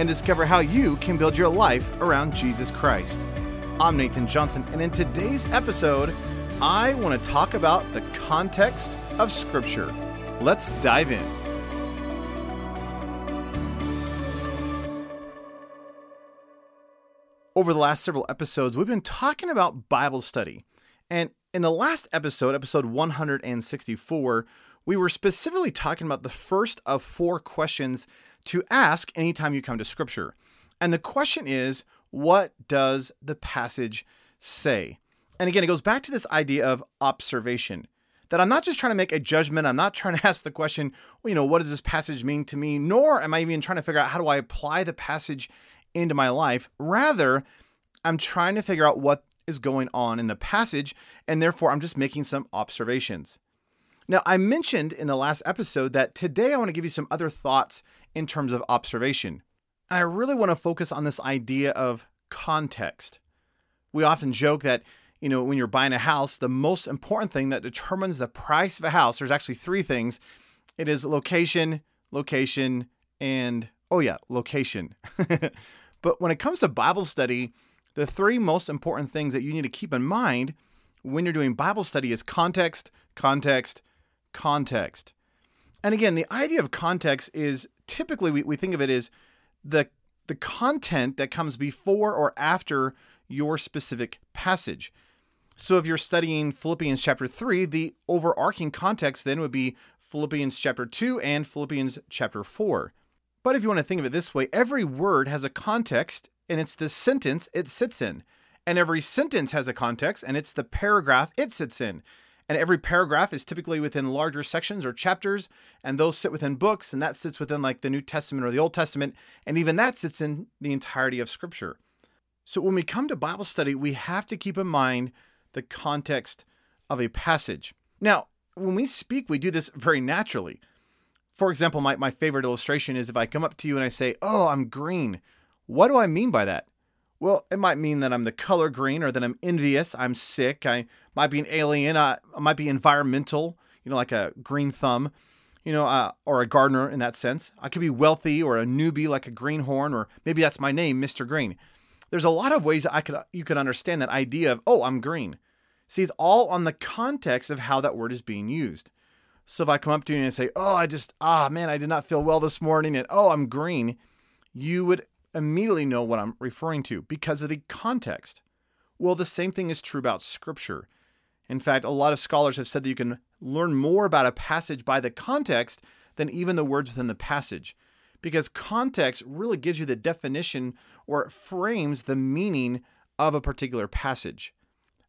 and discover how you can build your life around Jesus Christ. I'm Nathan Johnson, and in today's episode, I want to talk about the context of Scripture. Let's dive in. Over the last several episodes, we've been talking about Bible study. And in the last episode, episode 164, we were specifically talking about the first of four questions to ask anytime you come to Scripture. And the question is, what does the passage say? And again, it goes back to this idea of observation that I'm not just trying to make a judgment. I'm not trying to ask the question, well, you know, what does this passage mean to me? Nor am I even trying to figure out how do I apply the passage into my life. Rather, I'm trying to figure out what is going on in the passage, and therefore I'm just making some observations. Now, I mentioned in the last episode that today I want to give you some other thoughts in terms of observation. And I really want to focus on this idea of context. We often joke that, you know, when you're buying a house, the most important thing that determines the price of a house, there's actually three things. It is location, location, and oh yeah, location. but when it comes to Bible study, the three most important things that you need to keep in mind when you're doing Bible study is context, context, context. And again, the idea of context is typically we, we think of it as the the content that comes before or after your specific passage. So if you're studying Philippians chapter 3, the overarching context then would be Philippians chapter 2 and Philippians chapter 4. But if you want to think of it this way, every word has a context and it's the sentence it sits in. And every sentence has a context and it's the paragraph it sits in. And every paragraph is typically within larger sections or chapters, and those sit within books, and that sits within like the New Testament or the Old Testament, and even that sits in the entirety of Scripture. So when we come to Bible study, we have to keep in mind the context of a passage. Now, when we speak, we do this very naturally. For example, my, my favorite illustration is if I come up to you and I say, Oh, I'm green. What do I mean by that? Well, it might mean that I'm the color green or that I'm envious, I'm sick, I might be an alien, I, might be environmental, you know, like a green thumb, you know, uh, or a gardener in that sense. I could be wealthy or a newbie like a greenhorn, or maybe that's my name, Mr. Green. There's a lot of ways I could you could understand that idea of, oh, I'm green. See, it's all on the context of how that word is being used. So if I come up to you and say, oh, I just, ah, man, I did not feel well this morning, and oh, I'm green, you would immediately know what I'm referring to because of the context. Well, the same thing is true about Scripture. In fact, a lot of scholars have said that you can learn more about a passage by the context than even the words within the passage, because context really gives you the definition or frames the meaning of a particular passage.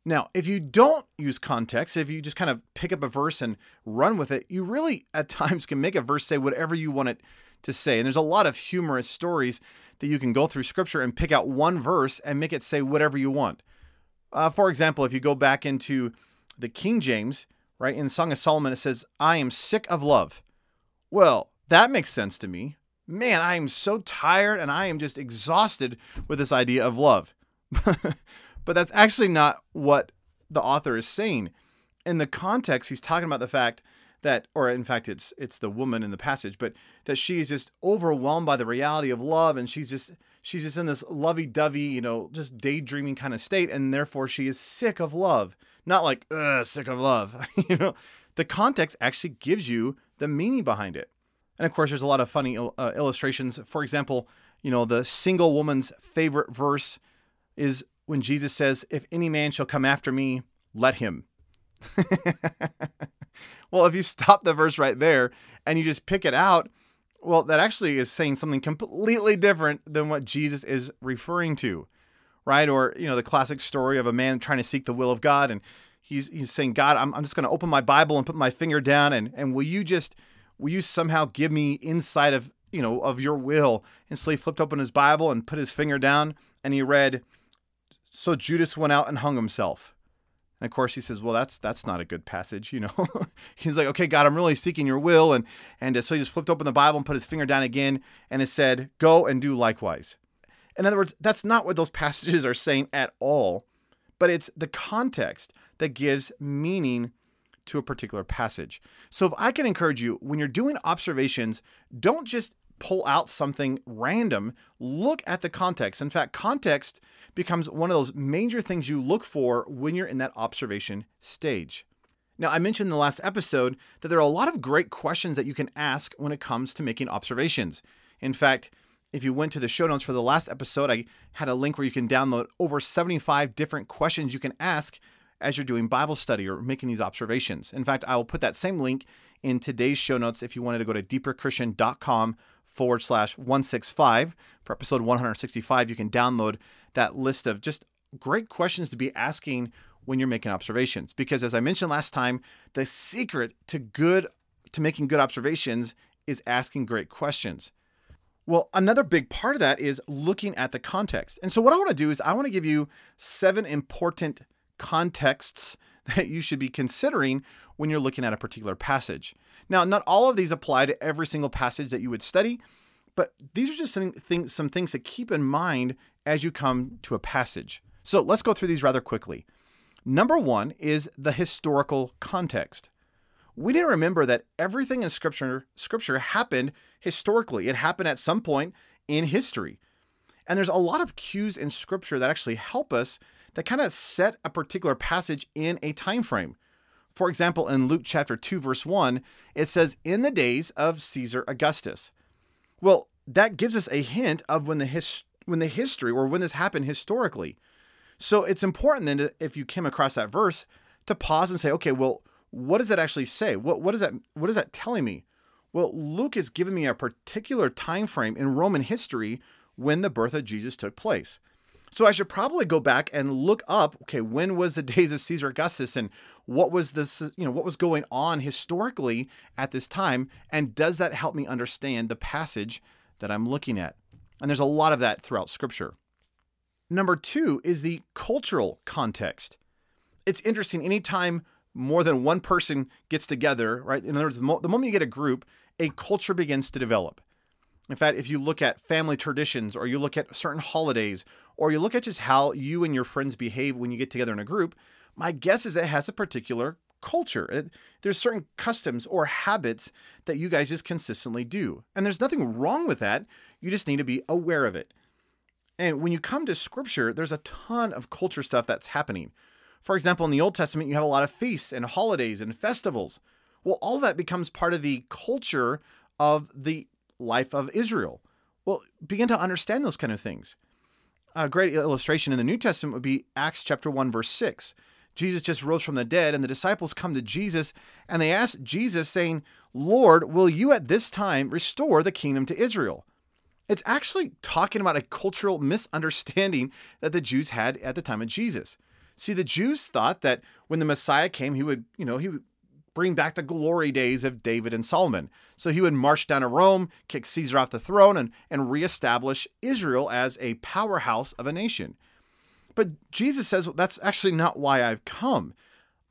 Now, if you don't use context, if you just kind of pick up a verse and run with it, you really at times can make a verse say whatever you want it to say. And there's a lot of humorous stories that you can go through scripture and pick out one verse and make it say whatever you want. Uh, for example, if you go back into the King James, right, in Song of Solomon, it says, I am sick of love. Well, that makes sense to me. Man, I am so tired and I am just exhausted with this idea of love. but that's actually not what the author is saying. In the context, he's talking about the fact that, or in fact, it's it's the woman in the passage, but that she is just overwhelmed by the reality of love, and she's just she's just in this lovey-dovey, you know, just daydreaming kind of state, and therefore she is sick of love. Not like, ugh, sick of love. you know, the context actually gives you the meaning behind it. And of course, there's a lot of funny uh, illustrations. For example, you know, the single woman's favorite verse is when Jesus says, If any man shall come after me, let him. well, if you stop the verse right there and you just pick it out, well, that actually is saying something completely different than what Jesus is referring to, right? Or, you know, the classic story of a man trying to seek the will of God and he's, he's saying, God, I'm, I'm just going to open my Bible and put my finger down and, and will you just, will you somehow give me insight of, you know, of your will? And so he flipped open his Bible and put his finger down and he read, So Judas went out and hung himself. And of course, he says, "Well, that's that's not a good passage, you know." He's like, "Okay, God, I'm really seeking Your will," and and uh, so he just flipped open the Bible and put his finger down again, and it said, "Go and do likewise." In other words, that's not what those passages are saying at all, but it's the context that gives meaning to a particular passage. So, if I can encourage you, when you're doing observations, don't just pull out something random. Look at the context. In fact, context becomes one of those major things you look for when you're in that observation stage. Now, I mentioned in the last episode that there are a lot of great questions that you can ask when it comes to making observations. In fact, if you went to the show notes for the last episode, I had a link where you can download over 75 different questions you can ask as you're doing Bible study or making these observations. In fact, I will put that same link in today's show notes if you wanted to go to deeperchristian.com forward slash 165 for episode 165. You can download that list of just great questions to be asking when you're making observations. Because as I mentioned last time, the secret to good to making good observations is asking great questions. Well, another big part of that is looking at the context. And so what I want to do is I want to give you seven important contexts that you should be considering when you're looking at a particular passage. Now, not all of these apply to every single passage that you would study, but these are just some things, some things to keep in mind as you come to a passage. So let's go through these rather quickly. Number one is the historical context. We need to remember that everything in scripture, scripture happened historically. It happened at some point in history. And there's a lot of cues in scripture that actually help us that kind of set a particular passage in a time frame. For example, in Luke chapter 2 verse 1, it says in the days of Caesar Augustus. Well, that gives us a hint of when the his, when the history or when this happened historically. So it's important then to, if you came across that verse to pause and say, okay, well, what does that actually say? What what is that what is that telling me? Well, Luke is giving me a particular time frame in Roman history when the birth of Jesus took place. So I should probably go back and look up, okay, when was the days of Caesar Augustus and what was this, you know, what was going on historically at this time and does that help me understand the passage that I'm looking at? And there's a lot of that throughout scripture. Number 2 is the cultural context. It's interesting anytime more than one person gets together, right? In other words, the moment you get a group, a culture begins to develop. In fact, if you look at family traditions or you look at certain holidays or you look at just how you and your friends behave when you get together in a group, my guess is it has a particular culture. It, there's certain customs or habits that you guys just consistently do. And there's nothing wrong with that. You just need to be aware of it. And when you come to scripture, there's a ton of culture stuff that's happening. For example, in the Old Testament, you have a lot of feasts and holidays and festivals. Well, all that becomes part of the culture of the life of Israel. Well, begin to understand those kind of things a great illustration in the New Testament would be Acts chapter 1 verse 6. Jesus just rose from the dead and the disciples come to Jesus and they ask Jesus saying, "Lord, will you at this time restore the kingdom to Israel?" It's actually talking about a cultural misunderstanding that the Jews had at the time of Jesus. See, the Jews thought that when the Messiah came, he would, you know, he would bring back the glory days of David and Solomon. So he would march down to Rome, kick Caesar off the throne, and, and reestablish Israel as a powerhouse of a nation. But Jesus says, that's actually not why I've come.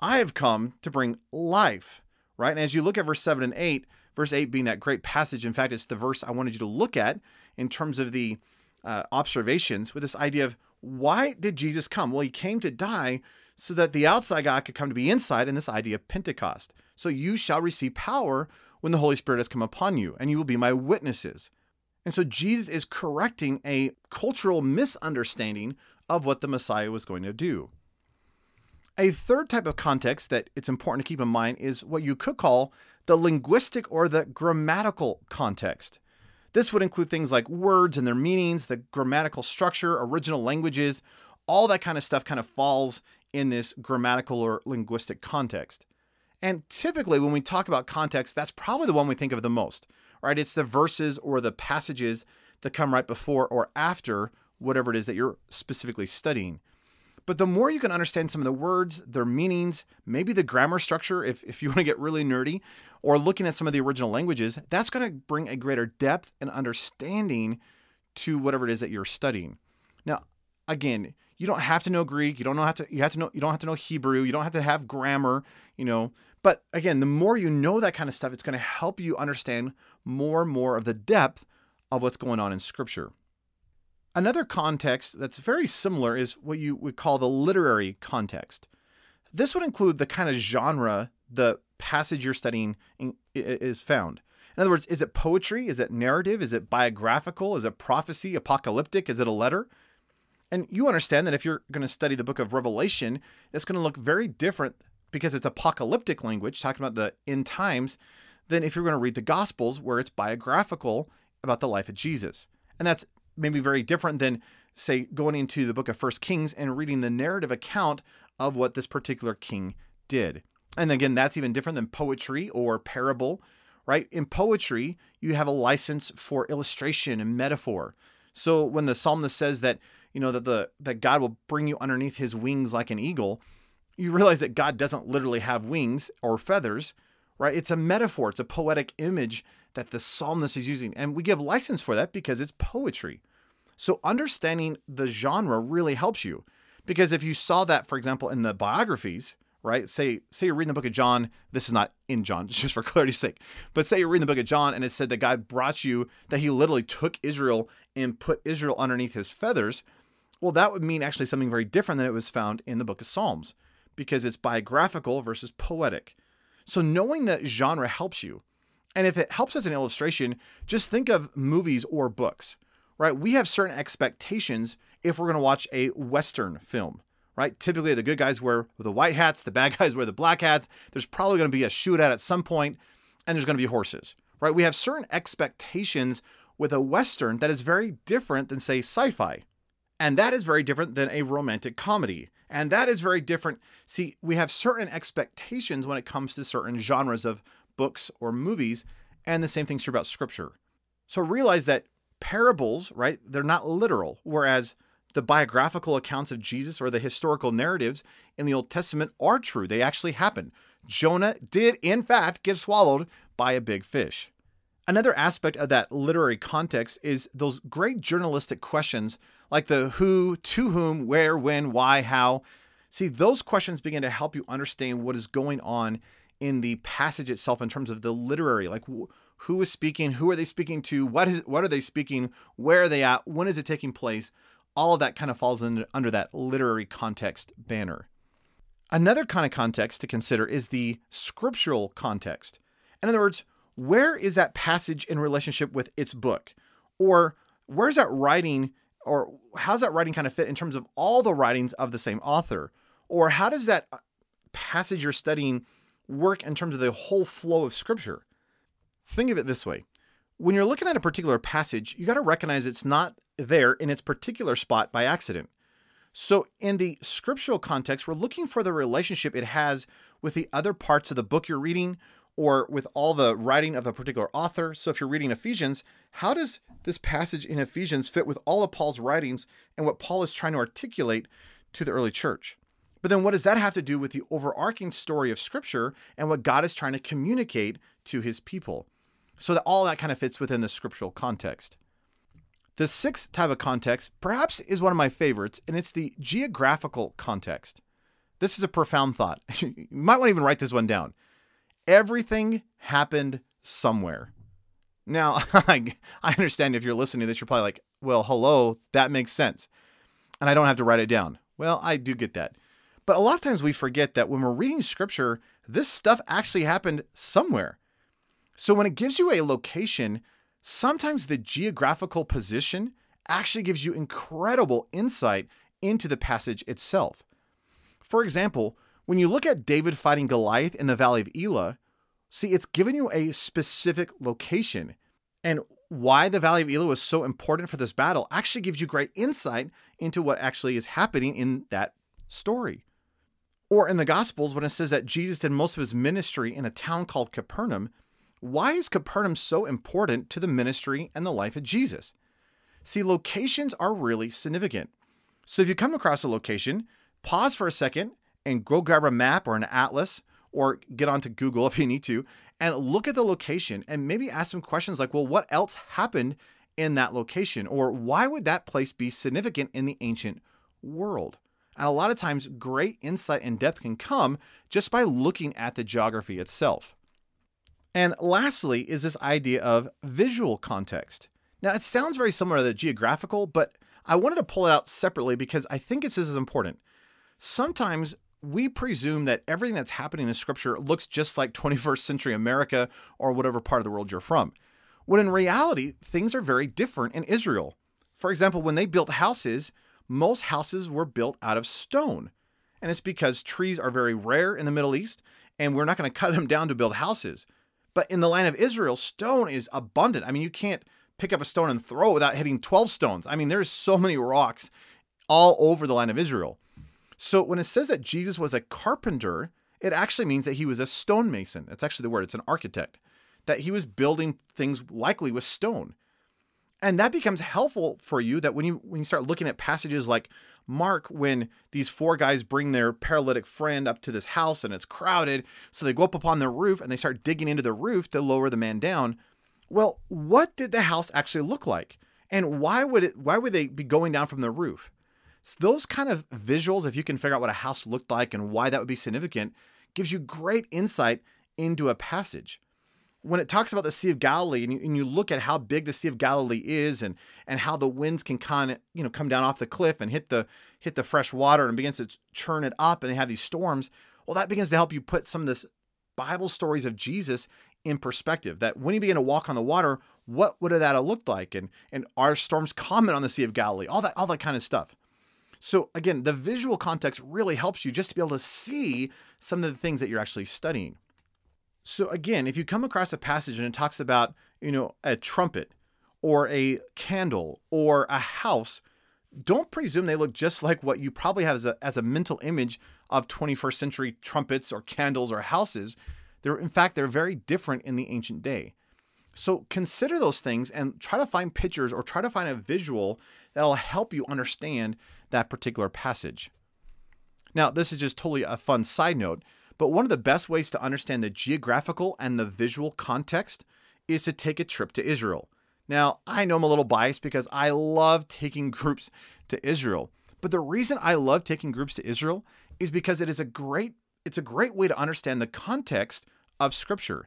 I have come to bring life, right? And as you look at verse 7 and 8, verse 8 being that great passage, in fact, it's the verse I wanted you to look at in terms of the uh, observations with this idea of why did Jesus come? Well, he came to die so that the outside God could come to be inside in this idea of Pentecost. So you shall receive power when the Holy Spirit has come upon you, and you will be my witnesses. And so Jesus is correcting a cultural misunderstanding of what the Messiah was going to do. A third type of context that it's important to keep in mind is what you could call the linguistic or the grammatical context. This would include things like words and their meanings, the grammatical structure, original languages, all that kind of stuff kind of falls in this grammatical or linguistic context. And typically, when we talk about context, that's probably the one we think of the most, right? It's the verses or the passages that come right before or after whatever it is that you're specifically studying. But the more you can understand some of the words, their meanings, maybe the grammar structure, if, if you want to get really nerdy, or looking at some of the original languages, that's going to bring a greater depth and understanding to whatever it is that you're studying. Now, again, you don't have to know Greek. You don't have to. You have to know. You don't have to know Hebrew. You don't have to have grammar. You know. But again, the more you know that kind of stuff, it's going to help you understand more and more of the depth of what's going on in Scripture. Another context that's very similar is what you would call the literary context. This would include the kind of genre the passage you're studying is found. In other words, is it poetry? Is it narrative? Is it biographical? Is it prophecy, apocalyptic? Is it a letter? And you understand that if you're going to study the book of Revelation, it's going to look very different because it's apocalyptic language, talking about the end times, than if you're going to read the Gospels, where it's biographical about the life of Jesus. And that's maybe very different than, say, going into the book of First Kings and reading the narrative account of what this particular king did. And again, that's even different than poetry or parable, right? In poetry, you have a license for illustration and metaphor. So when the psalmist says that you know that the that God will bring you underneath his wings like an eagle, you realize that God doesn't literally have wings or feathers, right? It's a metaphor, it's a poetic image that the psalmist is using. And we give license for that because it's poetry. So understanding the genre really helps you. Because if you saw that, for example, in the biographies, right? Say say you're reading the book of John. This is not in John, just for clarity's sake. But say you're reading the book of John and it said that God brought you that he literally took Israel and put Israel underneath his feathers. Well, that would mean actually something very different than it was found in the book of Psalms because it's biographical versus poetic. So knowing that genre helps you. And if it helps as an illustration, just think of movies or books, right? We have certain expectations if we're going to watch a Western film, right? Typically, the good guys wear the white hats, the bad guys wear the black hats. There's probably going to be a shootout at some point, and there's going to be horses, right? We have certain expectations with a Western that is very different than, say, sci fi. And that is very different than a romantic comedy. And that is very different. See, we have certain expectations when it comes to certain genres of books or movies, and the same thing's true about scripture. So realize that parables, right, they're not literal, whereas the biographical accounts of Jesus or the historical narratives in the Old Testament are true. They actually happened. Jonah did, in fact, get swallowed by a big fish. Another aspect of that literary context is those great journalistic questions like the who, to whom, where, when, why, how. See, those questions begin to help you understand what is going on in the passage itself in terms of the literary, like who is speaking, who are they speaking to, what is what are they speaking, where are they at, when is it taking place? All of that kind of falls in, under that literary context banner. Another kind of context to consider is the scriptural context. In other words, where is that passage in relationship with its book? Or where's that writing, or how's that writing kind of fit in terms of all the writings of the same author? Or how does that uh, passage you're studying work in terms of the whole flow of scripture? Think of it this way when you're looking at a particular passage, you got to recognize it's not there in its particular spot by accident. So, in the scriptural context, we're looking for the relationship it has with the other parts of the book you're reading or with all the writing of a particular author. So, if you're reading Ephesians, how does this passage in Ephesians fit with all of Paul's writings and what Paul is trying to articulate to the early church? But then, what does that have to do with the overarching story of Scripture and what God is trying to communicate to his people? So that all that kind of fits within the scriptural context. The sixth type of context, perhaps, is one of my favorites, and it's the geographical context. This is a profound thought. you might want to even write this one down. Everything happened somewhere. Now, I understand if you're listening to this, you're probably like, well, hello, that makes sense. And I don't have to write it down. Well, I do get that. But a lot of times we forget that when we're reading scripture, this stuff actually happened somewhere. So when it gives you a location, sometimes the geographical position actually gives you incredible insight into the passage itself. For example, when you look at David fighting Goliath in the Valley of Elah, see, it's given you a specific location. And why the Valley of Elah was so important for this battle actually gives you great insight into what actually is happening in that story. Or in the Gospels, when it says that Jesus did most of his ministry in a town called Capernaum, why is Capernaum so important to the ministry and the life of Jesus? See, locations are really significant. So if you come across a location, pause for a second and go grab a map or an atlas or get onto Google if you need to and look at the location and maybe ask some questions like, well, what else happened in that location? Or why would that place be significant in the ancient world? And a lot of times, great insight and depth can come just by looking at the geography itself. And lastly, is this idea of visual context. Now, it sounds very similar to the geographical, but I wanted to pull it out separately because I think it's as important. Sometimes we presume that everything that's happening in scripture looks just like 21st century America or whatever part of the world you're from. When in reality, things are very different in Israel. For example, when they built houses, most houses were built out of stone. And it's because trees are very rare in the Middle East, and we're not going to cut them down to build houses. But in the land of Israel, stone is abundant. I mean, you can't pick up a stone and throw it without hitting 12 stones. I mean, there's so many rocks all over the land of Israel. So when it says that Jesus was a carpenter, it actually means that he was a stonemason. That's actually the word, it's an architect. That he was building things likely with stone. And that becomes helpful for you that when you when you start looking at passages like Mark when these four guys bring their paralytic friend up to this house and it's crowded, so they go up upon the roof and they start digging into the roof to lower the man down. Well, what did the house actually look like? And why would it why would they be going down from the roof? So those kind of visuals, if you can figure out what a house looked like and why that would be significant, gives you great insight into a passage. When it talks about the Sea of Galilee and you, and you look at how big the Sea of Galilee is and and how the winds can kind of you know come down off the cliff and hit the hit the fresh water and begins to churn it up and they have these storms, well that begins to help you put some of this Bible stories of Jesus in perspective. That when he began to walk on the water, what would that have looked like? And and are storms common on the Sea of Galilee? All that all that kind of stuff. So, again, the visual context really helps you just to be able to see some of the things that you're actually studying. So, again, if you come across a passage and it talks about, you know, a trumpet or a candle or a house, don't presume they look just like what you probably have as a, as a mental image of 21st century trumpets or candles or houses. They're, in fact, they're very different in the ancient day. So consider those things and try to find pictures or try to find a visual that'll help you understand that particular passage. Now, this is just totally a fun side note, but one of the best ways to understand the geographical and the visual context is to take a trip to Israel. Now, I know I'm a little biased because I love taking groups to Israel, but the reason I love taking groups to Israel is because it is a great it's a great way to understand the context of scripture.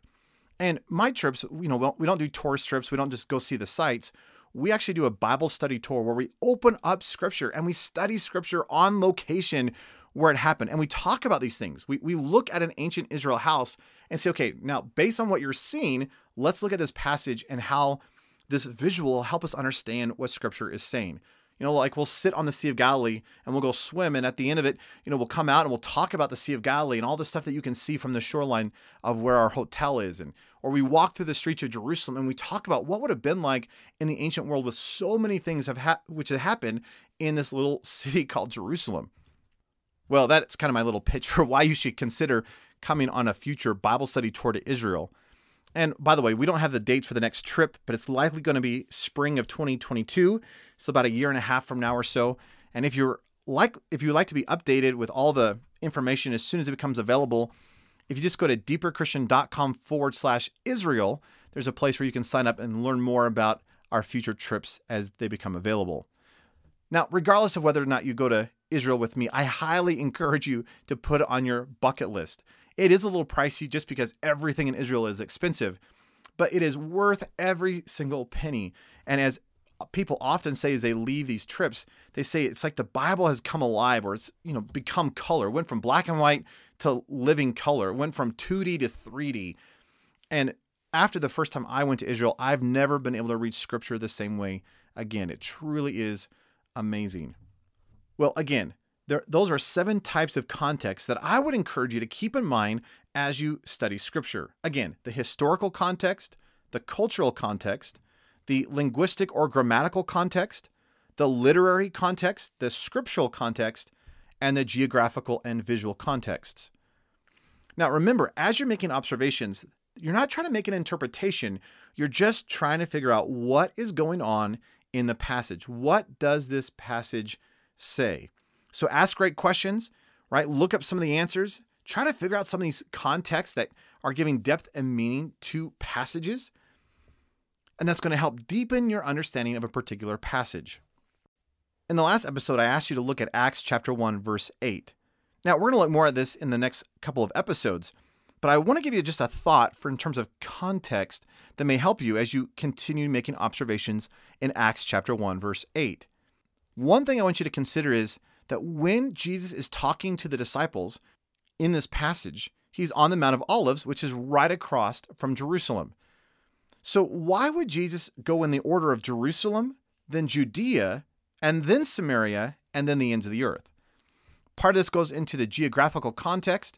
And my trips, you know, we don't do tourist trips, we don't just go see the sites we actually do a Bible study tour where we open up scripture and we study scripture on location where it happened. And we talk about these things. We, we look at an ancient Israel house and say, okay, now based on what you're seeing, let's look at this passage and how this visual will help us understand what scripture is saying. You know, like we'll sit on the Sea of Galilee and we'll go swim. And at the end of it, you know, we'll come out and we'll talk about the Sea of Galilee and all the stuff that you can see from the shoreline of where our hotel is. And or we walk through the streets of Jerusalem and we talk about what would have been like in the ancient world with so many things have ha- which had happened in this little city called Jerusalem. Well, that's kind of my little pitch for why you should consider coming on a future Bible study tour to Israel. And by the way, we don't have the dates for the next trip, but it's likely going to be spring of 2022, so about a year and a half from now or so. And if you're like if you like to be updated with all the information as soon as it becomes available, if you just go to deeperchristian.com forward slash Israel, there's a place where you can sign up and learn more about our future trips as they become available. Now, regardless of whether or not you go to Israel with me, I highly encourage you to put it on your bucket list. It is a little pricey just because everything in Israel is expensive, but it is worth every single penny. And as people often say as they leave these trips, they say it's like the Bible has come alive or it's, you know, become color. Went from black and white to living color. Went from 2D to 3D. And after the first time I went to Israel, I've never been able to read scripture the same way again. It truly is amazing. Well, again, there, those are seven types of context that I would encourage you to keep in mind as you study scripture. Again, the historical context, the cultural context, the linguistic or grammatical context, the literary context, the scriptural context, and the geographical and visual contexts. Now, remember, as you're making observations, you're not trying to make an interpretation, you're just trying to figure out what is going on in the passage. What does this passage say? So ask great questions, right? Look up some of the answers. Try to figure out some of these contexts that are giving depth and meaning to passages. And that's going to help deepen your understanding of a particular passage. In the last episode, I asked you to look at Acts chapter 1, verse 8. Now, we're going to look more at this in the next couple of episodes, but I want to give you just a thought for in terms of context that may help you as you continue making observations in Acts chapter 1 verse 8. One thing I want you to consider is that when Jesus is talking to the disciples in this passage, he's on the Mount of Olives, which is right across from Jerusalem. So why would Jesus go in the order of Jerusalem, then Judea, and then Samaria, and then the ends of the earth? Part of this goes into the geographical context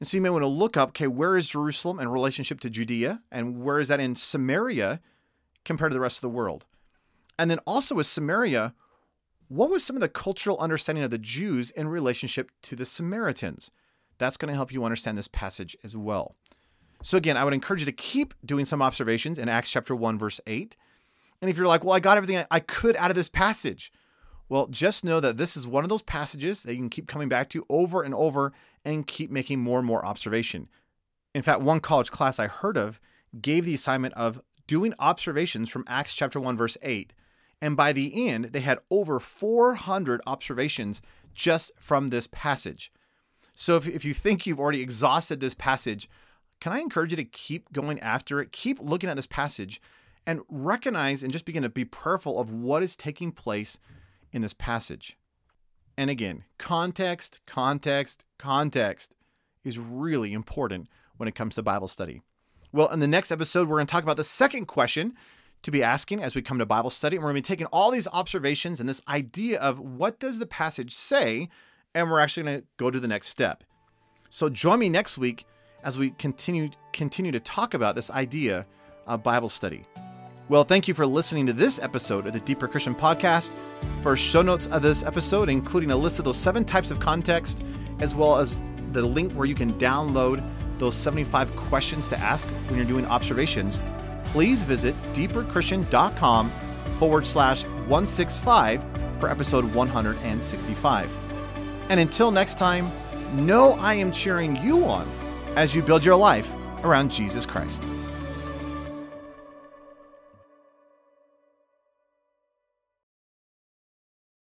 and so you may want to look up, okay, where is Jerusalem in relationship to Judea? And where is that in Samaria compared to the rest of the world? And then also with Samaria, what was some of the cultural understanding of the Jews in relationship to the Samaritans? That's going to help you understand this passage as well. So again, I would encourage you to keep doing some observations in Acts chapter 1 verse 8. And if you're like, "Well, I got everything I could out of this passage." Well, just know that this is one of those passages that you can keep coming back to over and over and keep making more and more observation. In fact, one college class I heard of gave the assignment of doing observations from Acts chapter 1 verse 8. And by the end, they had over 400 observations just from this passage. So if, if you think you've already exhausted this passage, can I encourage you to keep going after it? Keep looking at this passage and recognize and just begin to be prayerful of what is taking place in this passage. And again, context, context, context is really important when it comes to Bible study. Well, in the next episode, we're going to talk about the second question to be asking as we come to Bible study. And we're going to be taking all these observations and this idea of what does the passage say, and we're actually going to go to the next step. So join me next week as we continue continue to talk about this idea of Bible study. Well, thank you for listening to this episode of the Deeper Christian Podcast. For show notes of this episode, including a list of those seven types of context, as well as the link where you can download those 75 questions to ask when you're doing observations, please visit deeperchristian.com forward slash 165 for episode 165. And until next time, know I am cheering you on as you build your life around Jesus Christ.